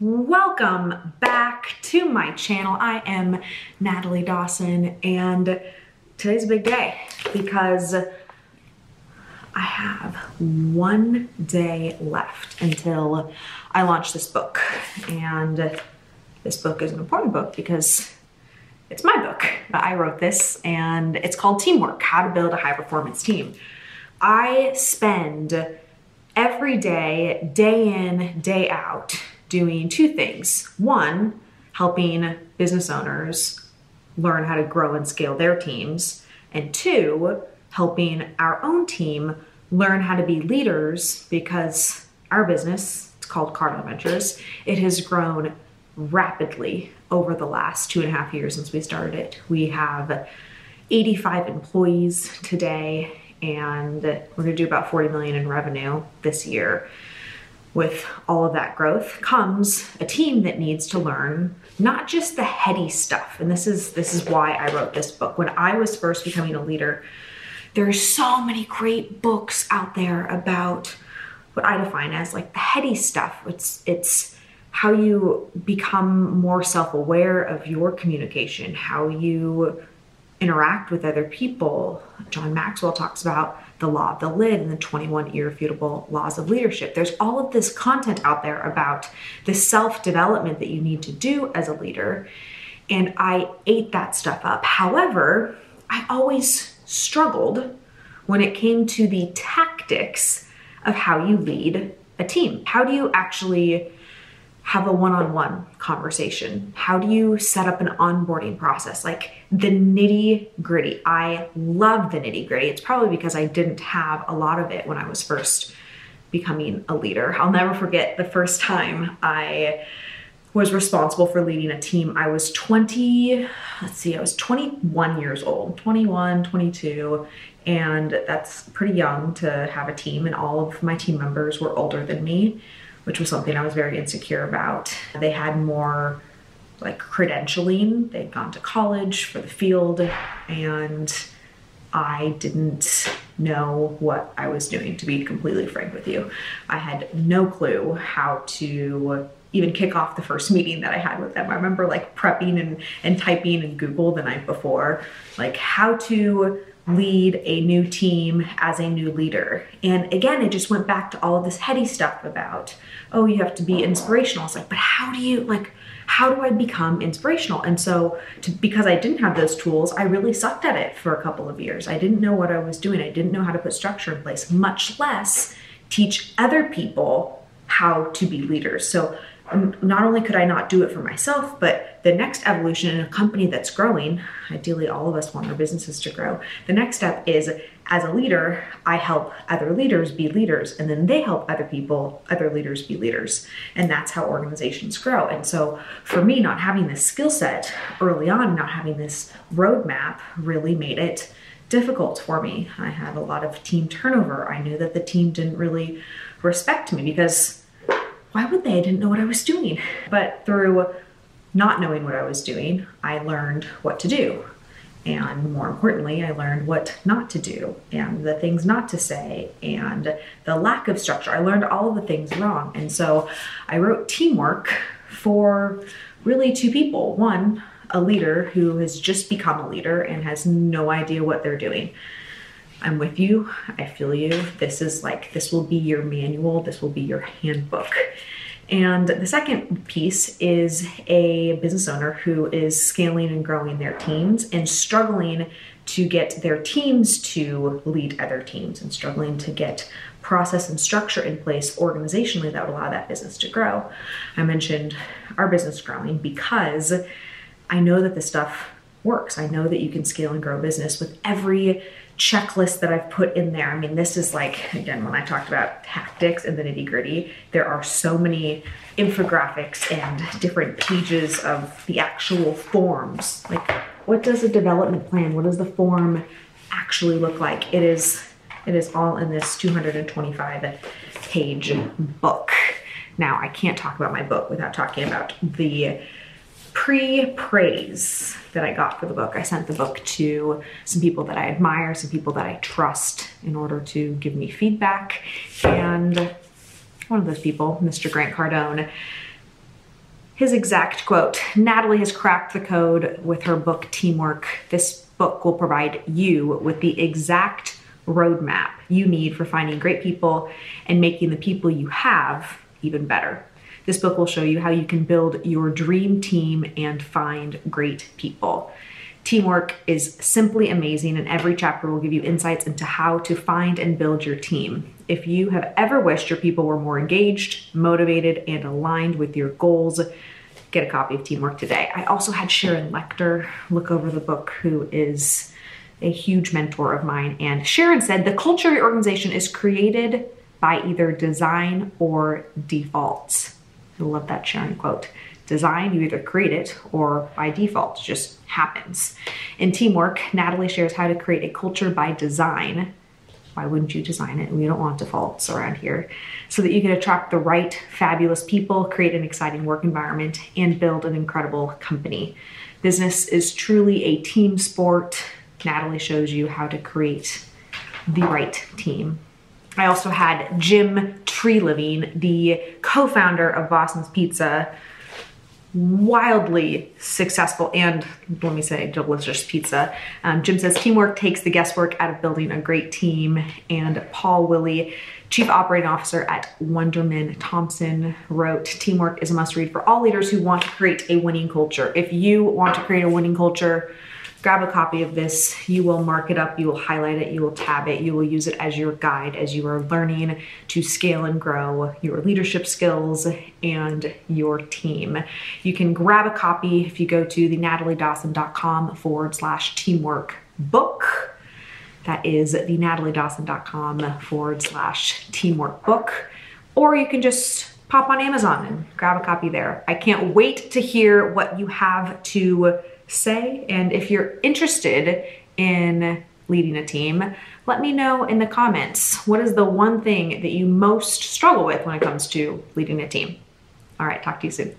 Welcome back to my channel. I am Natalie Dawson and today's a big day because I have one day left until I launch this book. And this book is an important book because it's my book. I wrote this and it's called Teamwork, How to Build a High Performance Team. I spend every day, day in, day out, doing two things. One, helping business owners learn how to grow and scale their teams. And two, helping our own team learn how to be leaders because our business, it's called Cardone Ventures, it has grown rapidly over the last two and a half years since we started it. We have 85 employees today and we're going to do about 40 million in revenue this year. With all of that growth comes a team that needs to learn not just the heady stuff. And this is this is why I wrote this book. When I was first becoming a leader, there's so many great books out there about what I define as like the heady stuff. It's it's how you become more self-aware of your communication, how you interact with other people. John Maxwell talks about the law of the lid and the 21 irrefutable laws of leadership. There's all of this content out there about the self development that you need to do as a leader. And I ate that stuff up. However, I always struggled when it came to the tactics of how you lead a team. How do you actually have a one-on-one conversation? How do you set up an onboarding process? Like the nitty gritty. I love the nitty gritty. It's probably because I didn't have a lot of it when I was first becoming a leader. I'll never forget the first time I was responsible for leading a team. I was 20, let's see, I was 21 years old, 21, 22, and that's pretty young to have a team and all of my team members were older than me which was something I was very insecure about. They had more like credentialing, they'd gone to college for the field, and I didn't know what I was doing, to be completely frank with you. I had no clue how to even kick off the first meeting that I had with them. I remember like prepping and, and typing in Google the night before, like how to lead a new team as a new leader. And again, it just went back to all of this heady stuff about, oh, you have to be inspirational. It's like, but how do you like how do I become inspirational? And so to, because I didn't have those tools, I really sucked at it for a couple of years. I didn't know what I was doing. I didn't know how to put structure in place, much less teach other people how to be leaders. So Um, not only could I not do it for myself, but the next evolution in a company that's growing, ideally all of us want our businesses to grow. The next step is as a leader, I help other leaders be leaders, and then they help other people, other leaders be leaders. And that's how organizations grow. And so for me, not having this skill set early on, not having this roadmap really made it difficult for me. I had a lot of team turnover. I knew that the team didn't really respect me because why would they? I didn't know what I was doing. But through not knowing what I was doing, I learned what to do. And more importantly, I learned what not to do and the things not to say and the lack of structure. I learned all of the things wrong. And so I wrote teamwork for really two people. One, a leader who has just become a leader and has no idea what they're doing. I'm with you. I feel you. This is like, this will be your manual, this will be your handbook. And the second piece is a business owner who is scaling and growing their teams and struggling to get their teams to lead other teams and struggling to get process and structure in place organizationally that would allow that business to grow. I mentioned our business growing because I know that this stuff works. I know that you can scale and grow business with every checklist that I've put in there. I mean, this is like, again, when I talked about tactics and the nitty gritty, there are so many infographics and different pages of the actual forms. Like, what does a development plan, what does the form actually look like? It is, it is all in this 225 page book. Now, I can't talk about my book without talking about the pre-praise that I got for the book. I sent the book to some people that I admire, some people that I trust in order to give me feedback. And one of those people, Mr. Grant Cardone, his exact quote Natalie has cracked the code with her book Teamwork. This book will provide you with the exact roadmap you need for finding great people and making the people you have even better. This book will show you how you can build your dream team and find great people. Teamwork is simply amazing, and every chapter will give you insights into how to find and build your team. If you have ever wished your people were more engaged, motivated, and aligned with your goals, get a copy of Teamwork today. I also had Sharon Lechter look over the book, who is a huge mentor of mine. And Sharon said the culture of your organization is created by either design or default. Love that Sharon quote design, you either create it or by default, just happens. In teamwork, Natalie shares how to create a culture by design. Why wouldn't you design it? We don't want defaults around here. So that you can attract the right, fabulous people, create an exciting work environment, and build an incredible company. Business is truly a team sport. Natalie shows you how to create the right team. I also had Jim Treliving, the co founder of Boston's Pizza, wildly successful and let me say delicious pizza. Um, Jim says teamwork takes the guesswork out of building a great team. And Paul Willie, chief operating officer at Wunderman Thompson, wrote Teamwork is a must read for all leaders who want to create a winning culture. If you want to create a winning culture, grab a copy of this. You will mark it up, you will highlight it, you will tab it, you will use it as your guide as you are learning to scale and grow your leadership skills and your team. You can grab a copy if you go to the nataliedawson.com forward slash teamwork book. That is the nataliedawson.com forward slash teamwork book. Or you can just pop on Amazon and grab a copy there. I can't wait to hear what you have to say. And if you're interested in leading a team, let me know in the comments what is the one thing that you most struggle with when it comes to leading a team. All right, talk to you soon.